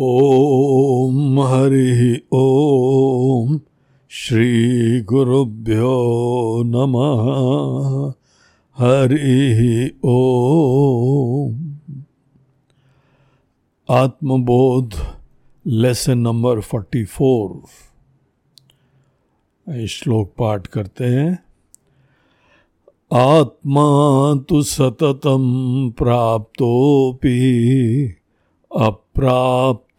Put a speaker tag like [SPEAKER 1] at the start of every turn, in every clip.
[SPEAKER 1] ॐ हरिः ॐ श्रीगुरुभ्यो नमः। हरिः ॐ आत्मबोध लेसन नंबर फोर्टी फोर। श्लोक पाठ करते हैं। आत्मा तु सततं प्राप्तोऽपि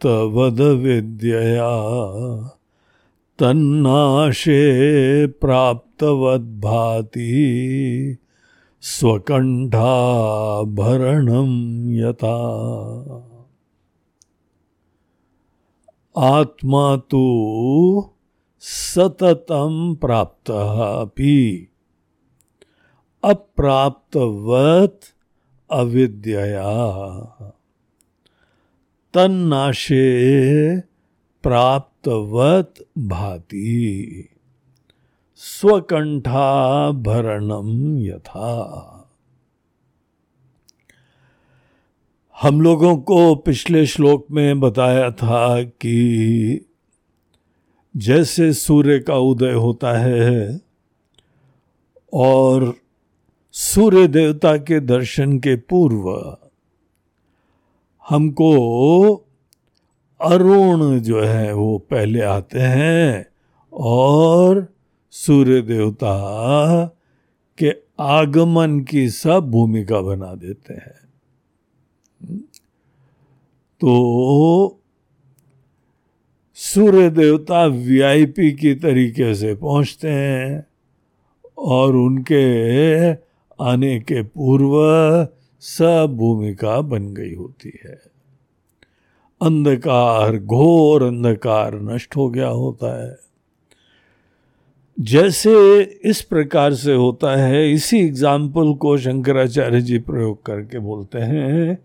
[SPEAKER 1] अप्राप्तवदविद्यया तन्नाशे प्राप्तवद्भाति स्वकण्ठाभरणं यथा। आत्मा तु सततं प्राप्तः अपि अप्राप्तवत् अविद्यया। तन्नाशे प्राप्तवत भाति। स्वकंठाभरणम यथा। हम लोगों को पिछले श्लोक में बताया था कि जैसे सूर्य का उदय होता है और सूर्य देवता के दर्शन के पूर्व हमको अरुण जो है वो पहले आते हैं और सूर्य देवता के आगमन की सब भूमिका बना देते हैं। तो सूर्य देवता वीआईपी की तरीके से पहुँचते हैं और उनके आने के पूर्व सब भूमिका बन गई होती है। अंधकार, घोर अंधकार नष्ट हो गया होता है। जैसे इस प्रकार से होता है, इसी एग्ज़ाम्पल को शंकराचार्य जी प्रयोग करके बोलते हैं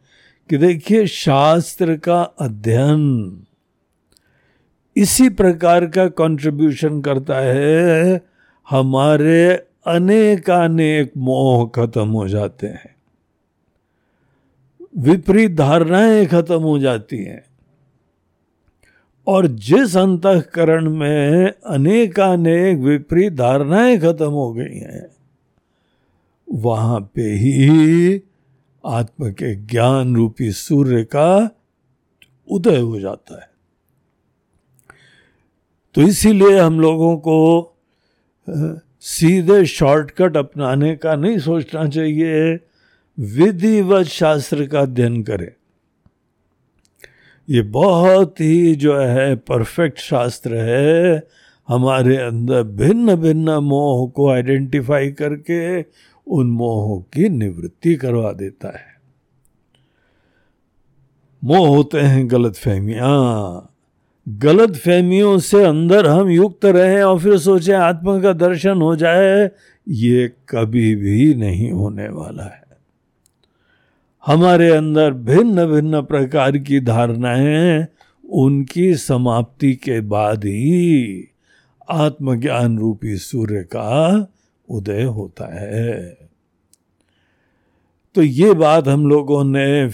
[SPEAKER 1] कि देखिए, शास्त्र का अध्ययन इसी प्रकार का कंट्रीब्यूशन करता है, हमारे अनेकानेक मोह खत्म हो जाते हैं। विपरीत धारणाएँ खत्म हो जाती हैं। और जिस अंतकरण में अनेकानेक विपरीत धारणाएँ खत्म हो गई हैं, वहाँ पे ही आत्म के ज्ञान रूपी सूर्य का उदय हो जाता है। तो इसीलिए हम लोगों को सीधे शॉर्टकट अपनाने का नहीं सोचना चाहिए। विधिवत शास्त्र का अध्ययन करें। ये बहुत ही जो है परफेक्ट शास्त्र है, हमारे अंदर भिन्न भिन्न मोह को आइडेंटिफाई करके उन मोहों की निवृत्ति करवा देता है। मोह होते हैं गलत फहमियाँ गलत फहमियों से अंदर हम युक्त रहें और फिर सोचें आत्मा का दर्शन हो जाए, ये कभी भी नहीं होने वाला है। हमारे अंदर भिन्न भिन्न प्रकार की धारणाएँ हैं उनकी समाप्ति के बाद ही आत्मज्ञान रूपी सूर्य का उदय होता है। तो ये बात हम लोगों ने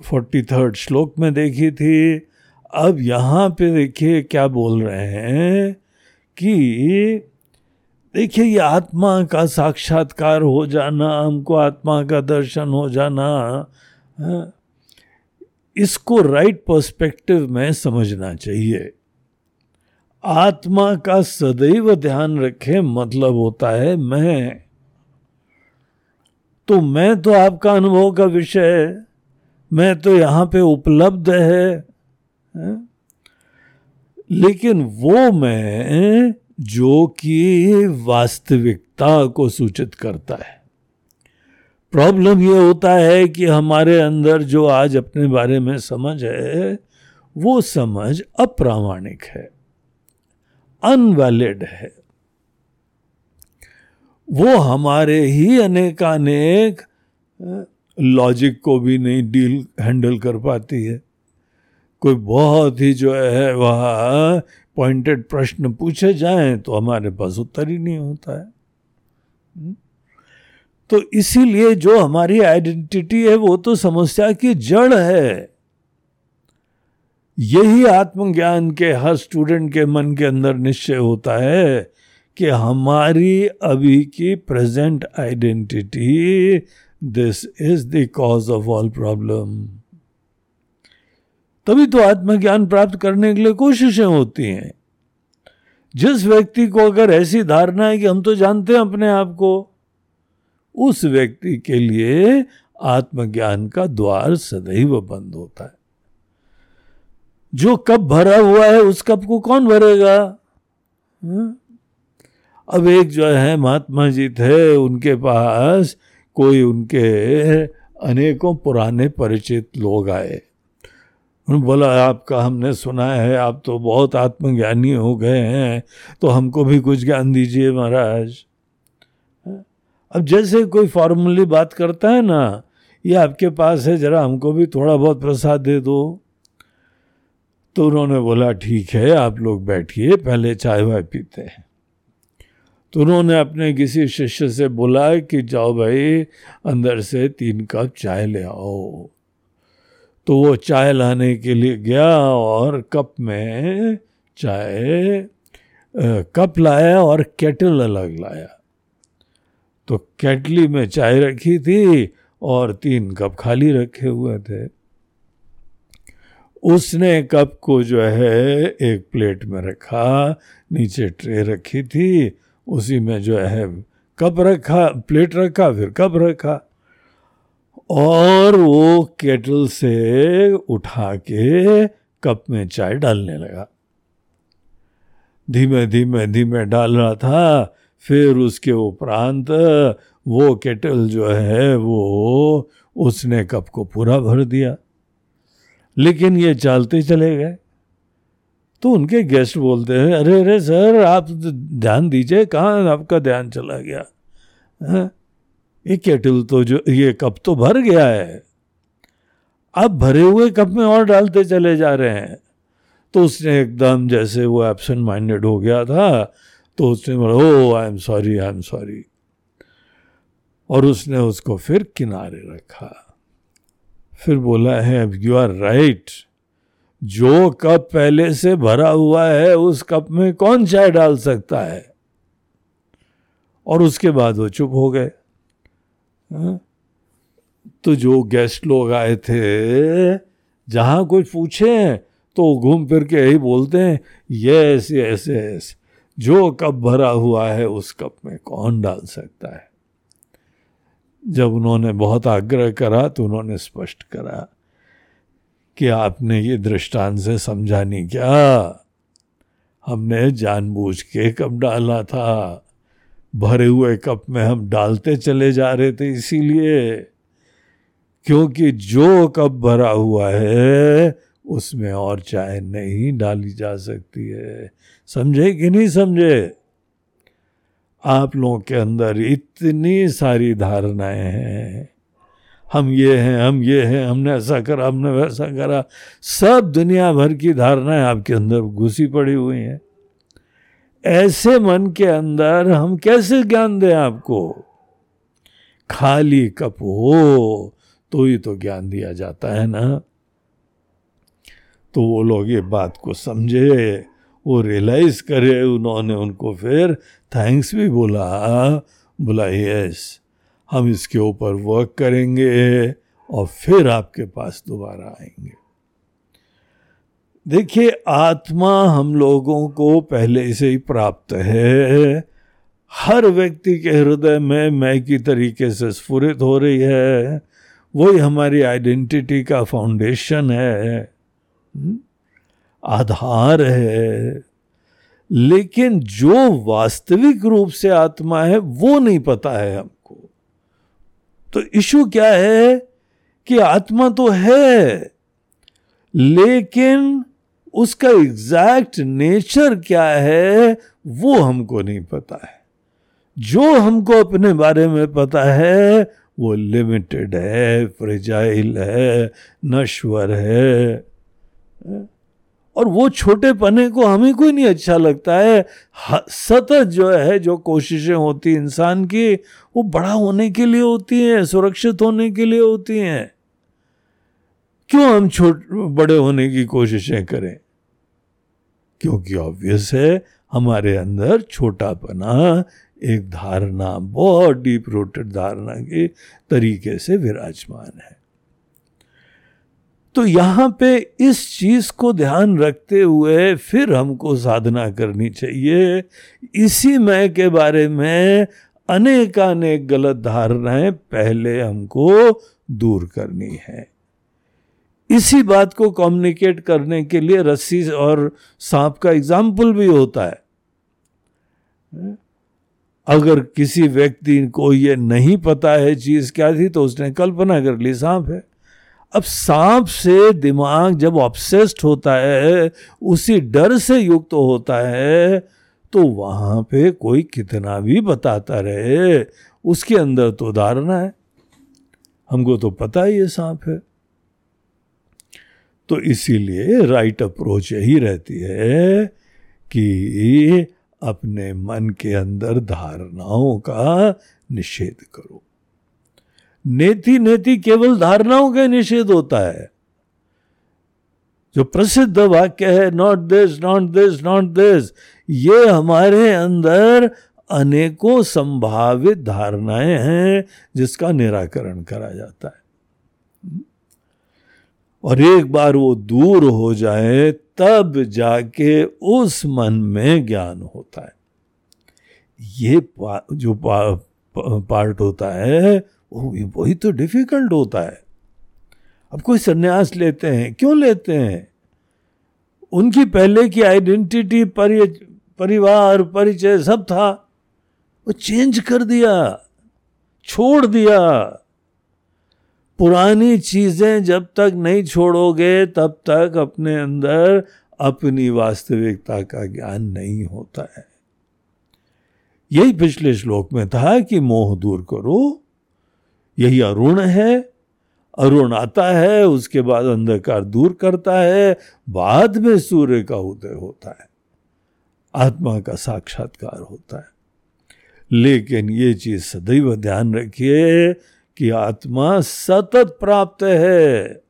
[SPEAKER 1] फोर्टी थर्ड श्लोक में देखी थी। अब यहाँ पे देखिए क्या बोल रहे हैं कि देखिए ये आत्मा का साक्षात्कार हो जाना हमको आत्मा का दर्शन हो जाना हाँ, इसको राइट पर्सपेक्टिव में समझना चाहिए आत्मा का सदैव ध्यान रखे मतलब होता है मैं तो मैं तो आपका अनुभव का विषय है मैं तो यहाँ पे उपलब्ध है, है? लेकिन वो मैं जो कि वास्तविकता को सूचित करता है। प्रॉब्लम ये होता है कि हमारे अंदर जो आज अपने बारे में समझ है, वो समझ अप्रामाणिक है, अनवैलिड है। वो हमारे ही अनेकानेक लॉजिक को भी नहीं डील, हैंडल कर पाती है। कोई बहुत ही जो है वह पॉइंटेड प्रश्न पूछे जाएँ तो हमारे पास उत्तर ही नहीं होता है। हम्म? तो इसीलिए जो हमारी आइडेंटिटी है वो तो समस्या की जड़ है। यही आत्मज्ञान के हर स्टूडेंट के मन के अंदर निश्चय होता है कि हमारी अभी की present identity this is the cause of all problem तभी तो आत्मज्ञान प्राप्त करने के लिए कोशिशें होती हैं। जिस व्यक्ति को अगर ऐसी धारणा है कि हम तो जानते हैं अपने आप को, उस व्यक्ति के लिए आत्मज्ञान का द्वार सदैव बंद होता है। जो कप भरा हुआ है, उस कप को कौन भरेगा? हाँ? अब एक जो है, महात्मा जी थे, उनके पास कोई उनके अनेकों पुराने परिचित लोग आए। उन्होंने बोला, आपका हमने सुना है, आप तो बहुत आत्मज्ञानी हो गए हैं तो हमको भी कुछ ज्ञान दीजिए महाराज। अब जैसे कोई फॉर्मली बात करता है ना, ये आपके पास है, जरा हमको भी थोड़ा बहुत प्रसाद दे दो। तो उन्होंने बोला, ठीक है, आप लोग बैठिए, पहले चाय वाय पीते हैं। तो उन्होंने अपने किसी शिष्य से बोला कि, जाओ भाई, अंदर से तीन कप चाय ले आओ। तो वो चाय लाने के लिए गया और कप में चाय कप लाया और केटल अलग लाया। तो केटली में चाय रखी थी और तीन कप खाली रखे हुए थे। उसने कप को जो है एक प्लेट में रखा, नीचे ट्रे रखी थी, उसी में जो है कप रखा, प्लेट रखा, फिर कप रखा। और वो केटल से उठा के कप में चाय डालने लगा। धीमे धीमे धीमे डाल रहा था, फिर उसके उपरांत वो केटल जो है वो उसने कप को पूरा भर दिया। लेकिन ये चलते चले गए। तो उनके गेस्ट बोलते हैं, अरे अरे सर आप ध्यान दीजिए, कहाँ आपका ध्यान चला गया? है? ये केटल तो जो, ये कप तो भर गया है। अब भरे हुए कप में और डालते चले जा रहे हैं। तो उसने एकदम जैसे वो एबसेंट माइंडेड हो गया था तो उसने बोला, ओ I am sorry I am sorry और उसने उसको फिर किनारे रखा। फिर बोला, है, अब यू आर राइट जो कप पहले से भरा हुआ है, उस कप में कौन चाय डाल सकता है? और उसके बाद वो चुप हो गए? तो जो गेस्ट लोग आए थे, जहाँ कोई पूछे तो घूम फिर के यही बोलते हैं, यस यस यस, जो कप भरा हुआ है, उस कप में कौन डाल सकता है? जब उन्होंने बहुत आग्रह करा तो उन्होंने स्पष्ट करा कि आपने ये दृष्टांत से समझा नहीं क्या? हमने जानबूझ के कब डाला था। भरे हुए कप में हम डालते चले जा रहे थे इसीलिए, क्योंकि जो कप भरा हुआ है, उसमें और चाय नहीं डाली जा सकती है। समझे कि नहीं समझे? आप लोगों के अंदर इतनी सारी धारणाएँ हैं। हम ये हैं, हम ये हैं, हमने ऐसा करा, हमने वैसा करा। सब दुनिया भर की धारणाएँ आपके अंदर घुसी पड़ी हुई हैं। ऐसे मन के अंदर हम कैसे ज्ञान दें आपको? खाली कप हो तो ही तो ज्ञान दिया जाता है ना? तो वो लोग ये बात को समझे, वो रियलाइज़ करे, उन्होंने उनको फिर थैंक्स भी बोला। बोला यस हम इसके ऊपर वर्क करेंगे और फिर आपके पास दोबारा आएँगे। देखिए आत्मा हम लोगों को पहले से ही प्राप्त है। हर व्यक्ति के हृदय में मैं की तरीके से स्फुरित हो रही है। वही हमारी आइडेंटिटी का फाउंडेशन है। हम्म, आधार है। लेकिन जो वास्तविक रूप से आत्मा है वो नहीं पता है हमको। तो इशू क्या है कि आत्मा तो है लेकिन उसका एग्जैक्ट नेचर क्या है, वो हमको नहीं पता है। जो हमको अपने बारे में पता है, वो लिमिटेड है फ्रेजाइल है, नश्वर है। और वो छोटे पने को हमें कोई नहीं अच्छा लगता है। सतत जो है, जो कोशिशें होती इंसान की, वो बड़ा होने के लिए होती हैं, सुरक्षित होने के लिए होती हैं। क्यों हम छोट, बड़े होने की कोशिशें करें? क्योंकि ऑब्वियस है, हमारे अंदर छोटापना, एक धारणा, बहुत डीप रूटेड धारणा के तरीके से विराजमान है। तो यहाँ पे इस चीज़ को ध्यान रखते हुए फिर हमको साधना करनी चाहिए। इसी मैं के बारे में अनेकानेक गलत धारणाएँ पहले हमको दूर करनी है। इसी बात को कम्युनिकेट करने के लिए रस्सी और सांप का एग्ज़ाम्पल भी होता है। अगर किसी व्यक्ति को ये नहीं पता है चीज़ क्या थी तो उसने कल्पना कर ली, सांप है। अब सांप से दिमाग जब ऑब्सेस्ड होता है, उसी डर से युक्त तो होता है तो वहाँ पे कोई कितना भी बताता रहे, उसके अंदर तो धारणा है। हमको तो पता ही ये सांप है। तो इसीलिए राइट अप्रोच यही रहती है कि अपने मन के अंदर धारणाओं का निषेध करो। नेति नेति केवल धारणाओं का निषेध होता है। जो प्रसिद्ध वाक्य है not this not this not this ये हमारे अंदर अनेकों संभावित धारणाएँ हैं जिसका निराकरण करा जाता है। और एक बार वो दूर हो जाए तब जाके उस मन में ज्ञान होता है। ये पा, जो पा, पार्ट होता है वही तो डिफ़िकल्ट होता है। अब कोई संन्यास लेते हैं क्यों लेते हैं? उनकी पहले की आइडेंटिटी परि, परिवार परिचय सब था। वो चेंज कर दिया छोड़ दिया। पुरानी चीज़ें जब तक नहीं छोड़ोगे, तब तक अपने अंदर अपनी वास्तविकता का ज्ञान नहीं होता है। यही पिछले श्लोक में था कि मोह दूर करो। यही अरुण है। अरुण आता है, उसके बाद अंधकार दूर करता है, बाद में सूर्य का उदय होता है। आत्मा का साक्षात्कार होता है। लेकिन ये चीज़ सदैव ध्यान रखिए कि आत्मा सतत प्राप्त है।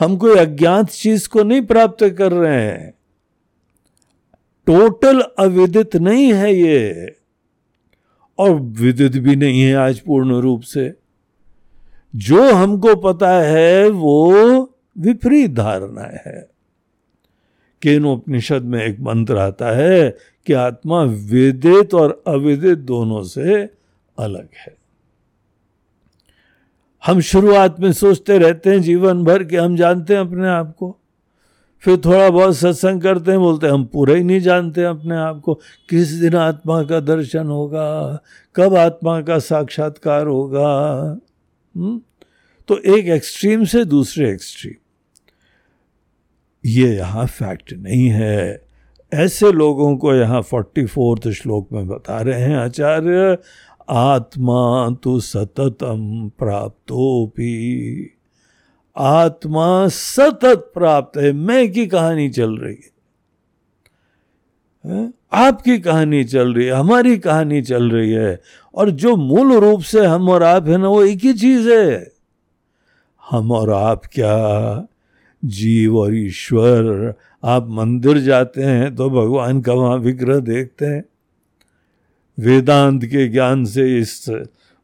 [SPEAKER 1] हम कोई अज्ञात चीज़ को नहीं प्राप्त कर रहे हैं। टोटल अविदित नहीं है ये। और विदित भी नहीं है आज पूर्ण रूप से। जो हमको पता है वो विपरीत धारणा है। केन उपनिषद में एक मंत्र आता है कि आत्मा वेदित और अविदित दोनों से अलग है। हम शुरुआत में सोचते रहते हैं जीवन भर कि हम जानते हैं अपने आप को। फिर थोड़ा बहुत सत्संग करते हैं, बोलते हैं, हम पूरा ही नहीं जानते अपने आप को। किस दिन आत्मा का दर्शन होगा? कब आत्मा का साक्षात्कार होगा? हुँ? हम्म? तो एक एक्सट्रीम से दूसरे एक्सट्रीम ये यहाँ फैक्ट नहीं है। ऐसे लोगों को यहाँ फोर्टी फोर्थ श्लोक में बता रहे हैं आचार्य। आत्मा तो सततम प्राप्तोपी। आत्मा सतत प्राप्त है, मैं की कहानी चल रही है। आपकी कहानी चल रही है, हमारी कहानी चल रही है, और जो मूल रूप से हम और आप है ना, वो एक ही चीज़ है। हम और आप क्या? जीव और ईश्वर। आप मंदिर जाते हैं तो भगवान का वहाँ विग्रह देखते हैं। वेदांत के ज्ञान से इस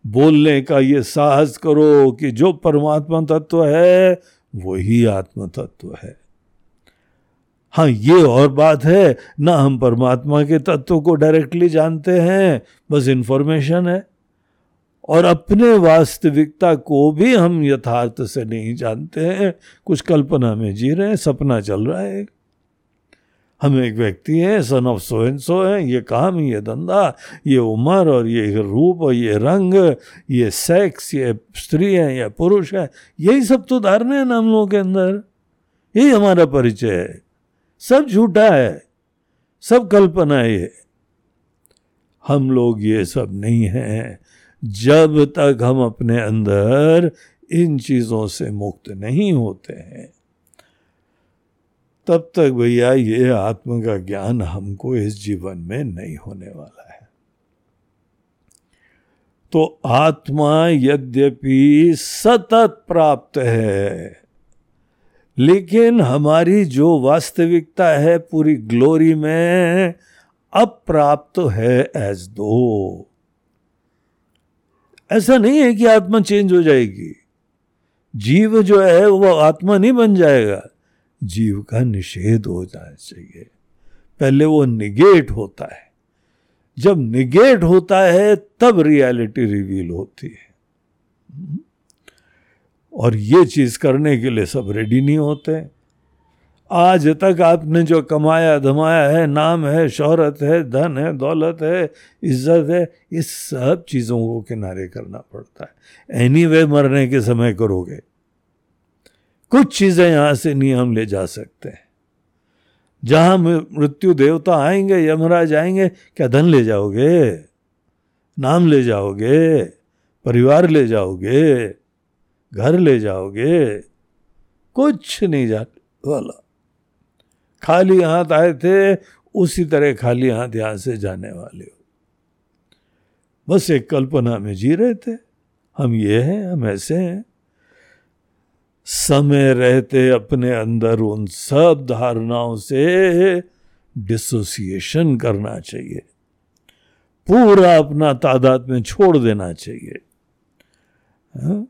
[SPEAKER 1] बोलने का ये साहस करो कि जो परमात्मा तत्व है, वही आत्म तत्व है। हाँ ये और बात है, ना हम परमात्मा के तत्व को डायरेक्टली जानते हैं, बस इन्फॉर्मेशन है। और अपने वास्तविकता को भी हम यथार्थ से नहीं जानते हैं। कुछ कल्पना में जी रहे हैं, सपना चल रहा है। हम एक व्यक्ति हैं सन ऑफ़ सो एंड सो है, ये काम, ये धंधा, ये उम्र और ये रूप और ये रंग, ये सेक्स ये स्त्री है, या पुरुष है, यही सब तो धारणा है ना हम लोगों के अंदर। यही हमारा परिचय है। सब झूठा है, सब कल्पना है। हम लोग ये सब नहीं हैं। जब तक हम अपने अंदर इन चीज़ों से मुक्त नहीं होते हैं तब तक भैया ये आत्म का ज्ञान हमको इस जीवन में नहीं होने वाला है। तो आत्मा यद्यपि सतत प्राप्त है, लेकिन हमारी जो वास्तविकता है पूरी ग्लोरी में अप्राप्त है एज दो ऐसा नहीं है कि आत्मा चेंज हो जाएगी। जीव जो है वो आत्मा नहीं बन जाएगा। जीव का निषेध हो जाना चाहिए। पहले वो निगेट होता है। जब निगेट होता है, तब रियलिटी रिवील होती है। और ये चीज़ करने के लिए सब रेडी नहीं होते। आज तक आपने जो कमाया, धमाया है, नाम है, शोहरत है, धन है, दौलत है, इज़्ज़त है इस सब चीज़ों को किनारे करना पड़ता है। एनी वे मरने के समय करोगे। कुछ चीज़ें यहाँ से नहीं हम ले जा सकते। हैं जहाँ मृत्यु देवता आएँगे, यमराज आएँगे, क्या धन ले जाओगे? नाम ले जाओगे? परिवार ले जाओगे? घर ले जाओगे? कुछ नहीं जा वाला। खाली हाथ आए थे, उसी तरह खाली हाथ यहाँ से जाने वाले हो। बस एक कल्पना में जी रहे थे। हम ये हैं, हम ऐसे हैं। समय रहते अपने अंदर उन सब धारणाओं से डिसोसिएशन करना चाहिए। पूरा अपना तादाद में छोड़ देना चाहिए। हा?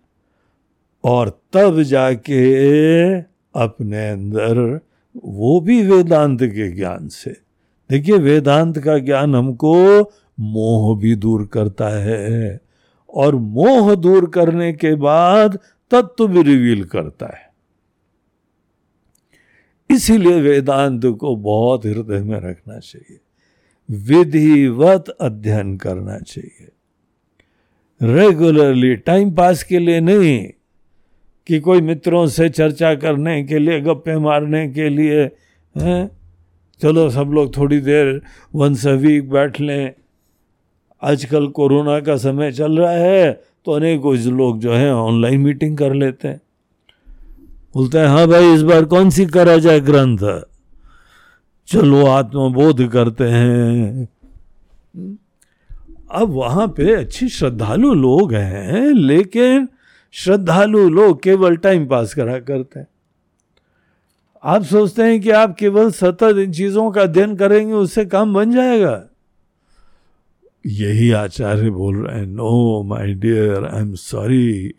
[SPEAKER 1] और तब जाके अपने अंदर वो भी वेदांत के ज्ञान से। देखिए, वेदांत का ज्ञान हमको मोह भी दूर करता है। और मोह दूर करने के बाद तत्व भी रिवील करता है। इसीलिए वेदांत को बहुत हृदय में रखना चाहिए। विधिवत अध्ययन करना चाहिए। रेगुलरली टाइम पास के लिए नहीं कि कोई मित्रों से चर्चा करने के लिए, गप्पे मारने के लिए, हैं? चलो सब लोग थोड़ी देर वंस वीक बैठ लें। आजकल कोरोना का समय चल रहा है। तो अनेक लोग जो है ऑनलाइन मीटिंग कर लेते हैं। बोलते हैं हाँ भाई, इस बार कौन सी करा जाए ग्रंथ? चलो, आत्मबोध करते हैं। अब वहाँ पे अच्छी श्रद्धालु लोग हैं, लेकिन श्रद्धालु लोग केवल टाइम पास करा करते हैं। आप सोचते हैं कि आप केवल सतत इन चीज़ों का अध्ययन करेंगे, उससे काम बन जाएगा? यही आचार्य बोल रहे हैं no my dear I am sorry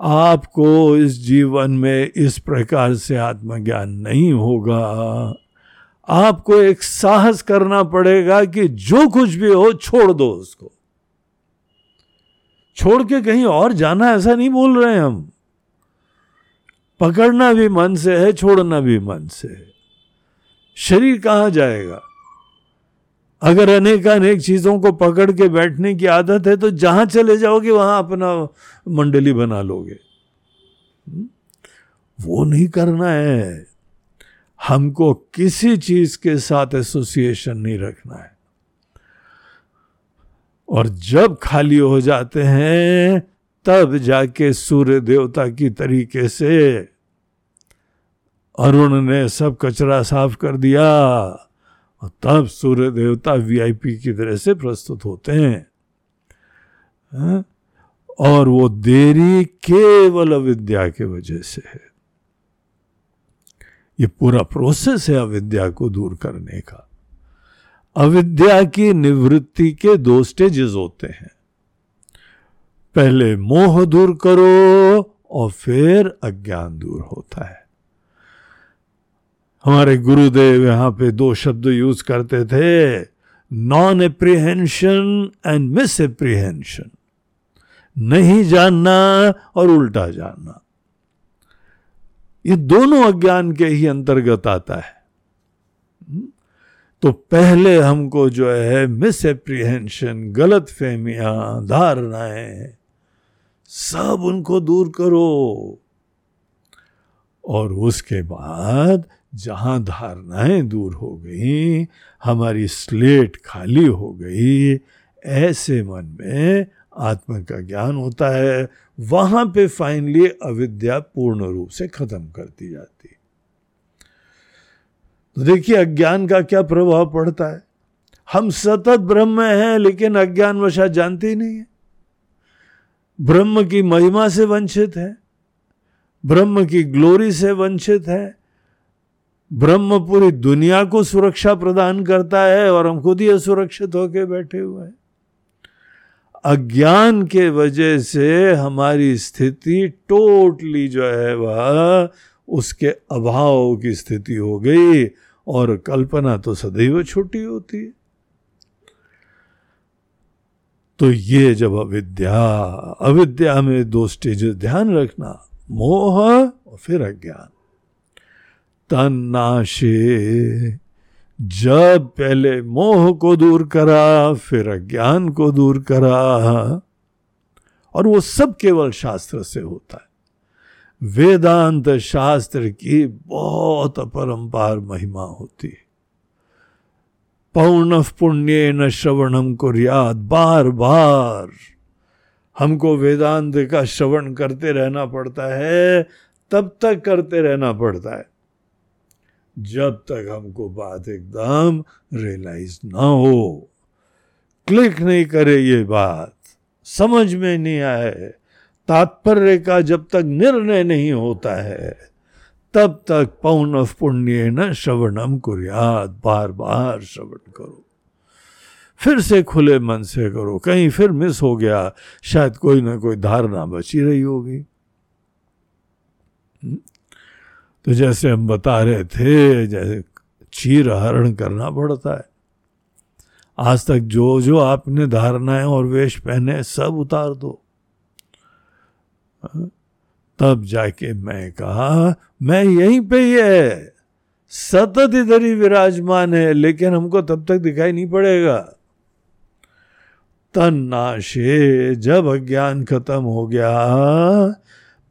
[SPEAKER 1] आपको इस जीवन में इस प्रकार से आत्मज्ञान नहीं होगा। आपको एक साहस करना पड़ेगा कि जो कुछ भी हो, छोड़ दो उसको। छोड़ के कहीं और जाना, ऐसा नहीं बोल रहे हम। पकड़ना भी मन से है, छोड़ना भी मन से है। शरीर कहाँ जाएगा? अगर अनेक अनेक चीज़ों को पकड़ के बैठने की आदत है तो जहाँ चले जाओगे, वहाँ अपना मंडली बना लोगे। हम्म? वो नहीं करना है। हमको किसी चीज़ के साथ एसोसिएशन नहीं रखना है। और जब खाली हो जाते हैं, तब जाके सूर्य देवता की तरीके से अरुण ने सब कचरा साफ़ कर दिया। और तब सूर्य देवता वीआईपी की तरह से प्रस्तुत होते हैं। हा? और वो देरी केवल अविद्या के वजह से है। ये पूरा प्रोसेस है अविद्या को दूर करने का। अविद्या की निवृत्ति के दो स्टेजेस होते हैं। पहले मोह दूर करो और फिर अज्ञान दूर होता है। हमारे गुरुदेव यहाँ पे दो शब्द यूज़ करते थे non apprehension and misapprehension नहीं जानना और उल्टा जानना। ये दोनों अज्ञान के ही अंतर्गत आता है। तो पहले हमको जो है मिस एप्रीहेंशन गलत फहमियाँ धारणाएँ, सब उनको दूर करो। और उसके बाद जहाँ धारणाएँ दूर हो गई, हमारी स्लेट खाली हो गई, ऐसे मन में आत्मा का ज्ञान होता है, वहाँ पे फाइनली अविद्या पूर्ण रूप से खत्म कर दी जाती। तो देखिए, अज्ञान का क्या प्रभाव पड़ता है? हम सतत ब्रह्म हैं, लेकिन अज्ञान वशा जानते ही नहीं है। ब्रह्म की महिमा से वंचित है, ब्रह्म की ग्लोरी से वंचित है ब्रह्म पूरी दुनिया को सुरक्षा प्रदान करता है और हम खुद ही असुरक्षित होकर बैठे हुए हैं। अज्ञान के वजह से हमारी स्थिति टोटली जो है वह उसके अभाव की स्थिति हो गई और कल्पना तो सदैव छोटी होती है। तो ये जब अविद्या अविद्या में दो स्टेजेस ध्यान रखना, मोह और फिर अज्ञान। तन्नाशे। जब पहले मोह को दूर करा, फिर अज्ञान को दूर करा, और वो सब केवल शास्त्र से होता है। वेदांत शास्त्र की बहुत अपरंपार महिमा होती है। पौन पुण्य न श्रवणम को रियाद बार बार हमको वेदांत का श्रवण करते रहना पड़ता है, तब तक करते रहना पड़ता है। जब तक हमको बात एकदम रियलाइज़ ना हो। क्लिक नहीं करे ये बात। समझ में नहीं आए। तात्पर्य का जब तक निर्णय नहीं होता है, तब तक पौन ऑफ़ पुण्य न श्रवणम कुरियात बार बार श्रवण करो। फिर से खुले मन से करो। कहीं फिर मिस हो गया, शायद कोई ना कोई धारणा बची रही होगी? तो जैसे हम बता रहे थे, जैसे चीर हरण करना पड़ता है। आज तक जो जो आपने धारणाएँ और वेश पहने सब उतार दो? तब जाके मैं कहा, मैं यहीं पे ही है। सतत इधर ही विराजमान है, लेकिन हमको तब तक दिखाई नहीं पड़ेगा। तन नाशे जब अज्ञान खत्म हो गया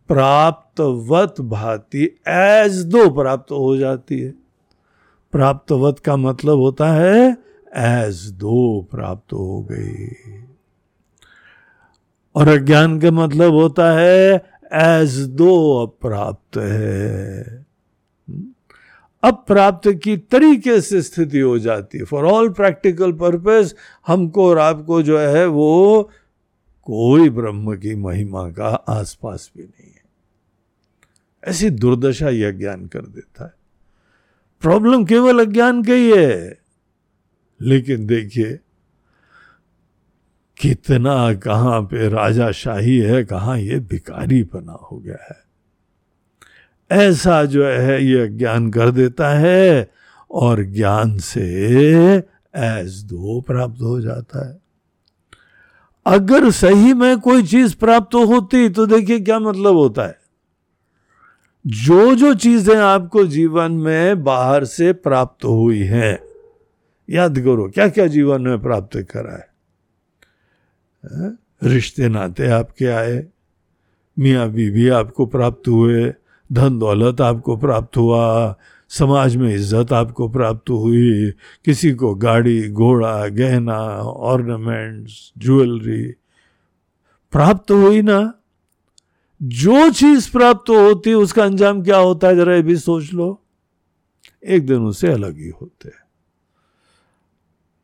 [SPEAKER 1] प्राप्तवत भांति एज दो प्राप्त हो जाती है। प्राप्तवत का मतलब होता है एज दो प्राप्त हो गई। और अज्ञान का मतलब होता है एज दो अप्राप्त है। अप्राप्त की तरीके से स्थिति हो जाती है। फॉर ऑल प्रैक्टिकल पर्पस हमको और आपको जो है वो कोई ब्रह्म की महिमा का आसपास भी नहीं है। ऐसी दुर्दशा यह ज्ञान कर देता है। प्रॉब्लम केवल अज्ञान का ही है। लेकिन देखिए, कितना, कहाँ पे राजा शाही है, कहाँ ये भिकारी बना हो गया है। ऐसा जो है, ये ज्ञान कर देता है और ज्ञान से एस दो प्राप्त हो जाता है। अगर सही में कोई चीज़ प्राप्त होती तो देखिए क्या मतलब होता है। जो जो चीज़ें आपको जीवन में बाहर से प्राप्त हुई हैं, याद करो क्या क्या जीवन में प्राप्त करा है? रिश्ते नाते आपके आए, मियाँ बीवी आपको प्राप्त हुए धन दौलत आपको प्राप्त हुआ समाज में इज़्ज़त आपको प्राप्त हुई। किसी को गाड़ी, घोड़ा, गहना ऑर्नामेंट्स ज्वेलरी प्राप्त हुई ना? जो चीज़ प्राप्त होती है उसका अंजाम क्या होता है? जरा ये भी सोच लो। एक दिन उससे अलग ही होते हैं।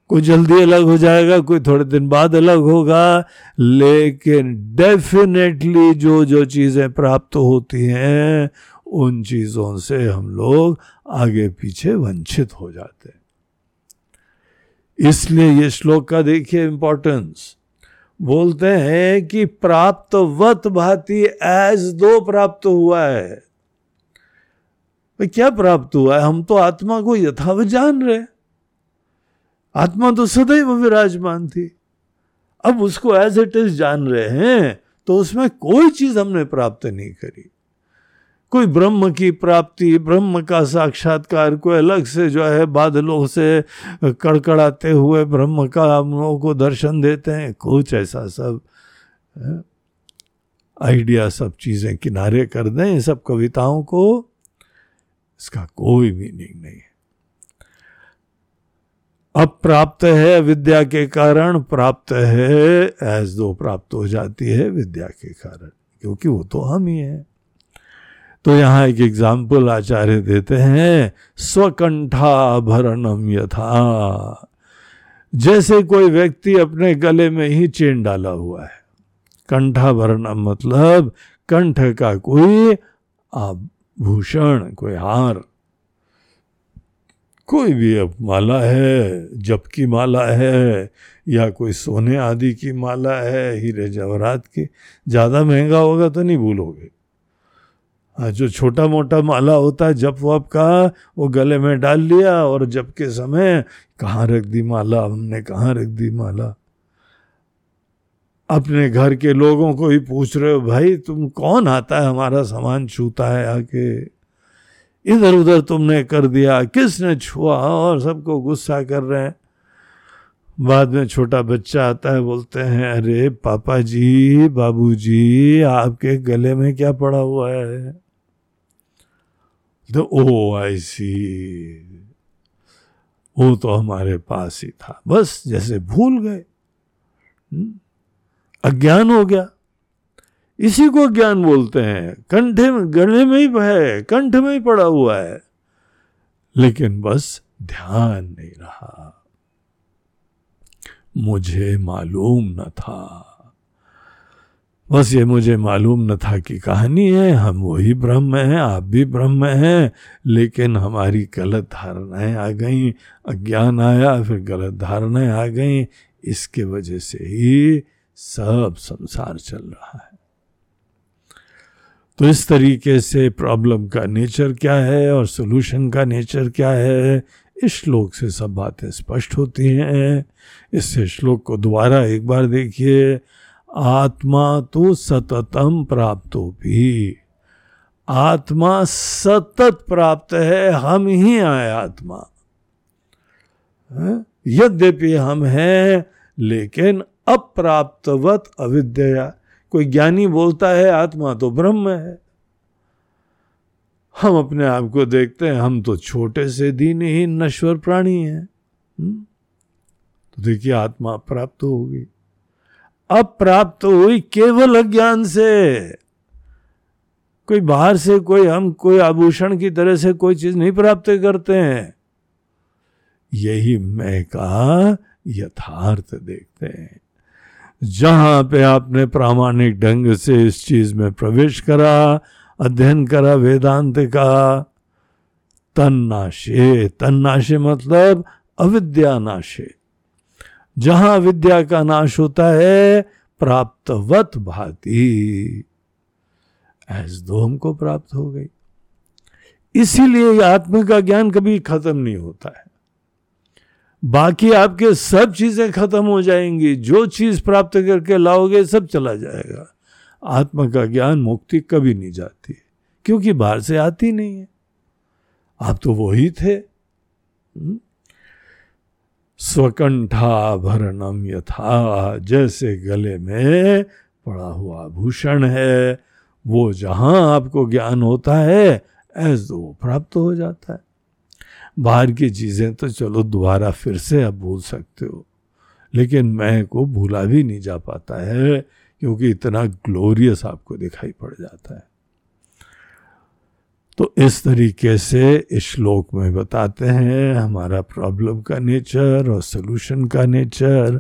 [SPEAKER 1] कोई जल्दी अलग हो जाएगा, कोई थोड़े दिन बाद अलग होगा, लेकिन डेफिनेटली जो जो चीज़ें प्राप्त होती हैं उन चीज़ों से हम लोग आगे पीछे वंचित हो जाते हैं। इसलिए ये श्लोक का देखिए इंपॉर्टेंस बोलते हैं कि प्राप्त वत भाती एज दो प्राप्त हुआ है। क्या प्राप्त हुआ है? हम तो आत्मा को यथावत जान रहे आत्मा तो सदैव विराजमान थी। अब उसको एज इट इज़ जान रहे हैं तो उसमें कोई चीज़ हमने प्राप्त नहीं करी। कोई ब्रह्म की प्राप्ति, ब्रह्म का साक्षात्कार कोई अलग से जो है बादलों से कड़कड़ाते हुए ब्रह्म का हम लोगों को दर्शन देते हैं, कुछ ऐसा सब आइडिया सब चीज़ें किनारे कर दें, इन सब कविताओं को, इसका कोई मीनिंग नहीं है। अब प्राप्त है विद्या के कारण, प्राप्त है एज दो प्राप्त हो जाती है विद्या के कारण, क्योंकि वो तो हम ही हैं। तो यहाँ एक एग्ज़ाम्पल आचार्य देते हैं स्वकंठाभरणम यथा। जैसे कोई व्यक्ति अपने गले में ही चेन डाला हुआ है। कंठाभरणम मतलब कंठ का कोई आभूषण, कोई हार। कोई भी अब माला है, जप की माला है, या कोई सोने आदि की माला है, हीरे जवाहरात की, ज़्यादा महँगा होगा तो नहीं भूलोगे। जो छोटा मोटा माला होता है, जप वप का, वो गले में डाल लिया और जप के समय कहाँ रख दी माला? हमने कहाँ रख दी माला? अपने घर के लोगों को ही पूछ रहे हो, भाई, तुम कौन आता है? हमारा सामान छूता है आके। इधर उधर तुमने कर दिया, किसने छुआ? और सबको गुस्सा कर रहे हैं। बाद में छोटा बच्चा आता है, बोलते हैं, अरे, पापा जी बाबूजी आपके गले में क्या पड़ा हुआ है? तो ओ, आई सी। वो तो हमारे पास ही था। बस जैसे भूल गए। हम्म? अज्ञान हो गया। इसी को ज्ञान बोलते हैं। कंठे में गले में ही है, कंठ में ही पड़ा हुआ है। लेकिन बस ध्यान नहीं रहा। मुझे मालूम न था। बस ये मुझे मालूम न था कि कहानी है, हम वही ब्रह्म हैं, आप भी ब्रह्म हैं, लेकिन हमारी गलत धारणाएँ आ गईं, अज्ञान आया, फिर गलत धारणाएँ आ गईं, इसके वजह से ही सब संसार चल रहा है। तो इस तरीके से प्रॉब्लम का नेचर क्या है और सोल्यूशन का नेचर क्या है, इस श्लोक से सब बातें स्पष्ट होती हैं। इस श्लोक को दोबारा एक बार देखिए आत्मा तो सततम प्राप्त हो भी आत्मा सतत प्राप्त है, हम ही आए आत्मा। यद्यपि हम हैं, लेकिन अप्राप्तवत अविद्या। कोई ज्ञानी बोलता है, आत्मा तो ब्रह्म है। हम अपने आप को देखते हैं, हम तो छोटे से दीनहीन नश्वर प्राणी हैं। हम्म? तो देखिए, आत्मा प्राप्त होगी। अब प्राप्त हुई केवल अज्ञान से। कोई बाहर से, कोई हम, कोई आभूषण की तरह से कोई चीज़ नहीं प्राप्त करते हैं। यही मैं का यथार्थ देखते हैं। जहाँ पे आपने प्रामाणिक ढंग से इस चीज़ में प्रवेश करा, अध्ययन करा, वेदांत का तन्नाशे तन्नाशे मतलब अविद्या नाशे जहाँ विद्या का नाश होता है, प्राप्तवत भाती। ऐस दो हमको प्राप्त हो गई। इसीलिए आत्मा का ज्ञान कभी खत्म नहीं होता है। बाकी आपके सब चीज़ें खत्म हो जाएँगी। जो चीज़ प्राप्त करके लाओगे, सब चला जाएगा। आत्मा का ज्ञान मुक्ति कभी नहीं जाती, क्योंकि बाहर से आती नहीं है। आप तो वो ही थे। हम्म? स्वकंठाभरणम यथा जैसे गले में पड़ा हुआ भूषण है, वो जहाँ आपको ज्ञान होता है, ऐसे वो प्राप्त हो जाता है। बाहर की चीज़ें तो चलो दोबारा फिर से आप भूल सकते हो, लेकिन मैं को भूला भी नहीं जा पाता है, क्योंकि इतना ग्लोरियस आपको दिखाई पड़ जाता है। तो इस तरीके से इस श्लोक में बताते हैं हमारा प्रॉब्लम का नेचर और सोल्यूशन का नेचर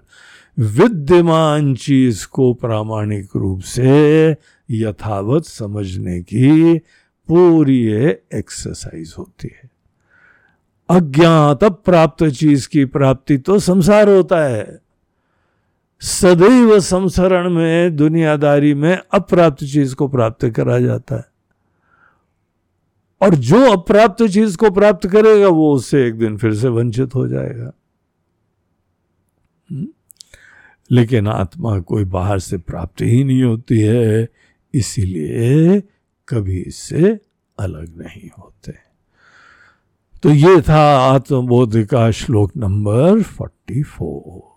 [SPEAKER 1] विद्यमान चीज़ को प्रामाणिक रूप से यथावत समझने की पूरी एक्सरसाइज होती है। अज्ञात प्राप्त चीज़ की प्राप्ति तो संसार होता है। सदैव संसरण में, दुनियादारी में अप्राप्त चीज़ को प्राप्त करा जाता है। और जो अप्राप्त चीज़ को प्राप्त करेगा, वो उससे एक दिन फिर से वंचित हो जाएगा। हम्म? लेकिन आत्मा कोई बाहर से प्राप्त ही नहीं होती है, इसीलिए कभी इससे अलग नहीं होते। तो ये था आत्मबोध का श्लोक नंबर फोर्टी फोर।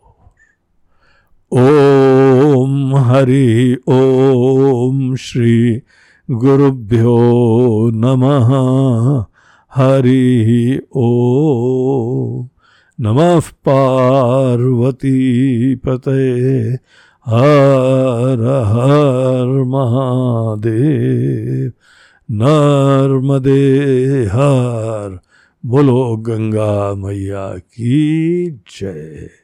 [SPEAKER 1] ओम हरि ओम श्री गुरुभ्यो नमः। हरि ओ। नमः पार्वती पते। हर हर महादेव। नर्मदे हर। बोलो गंगा मैया की जय।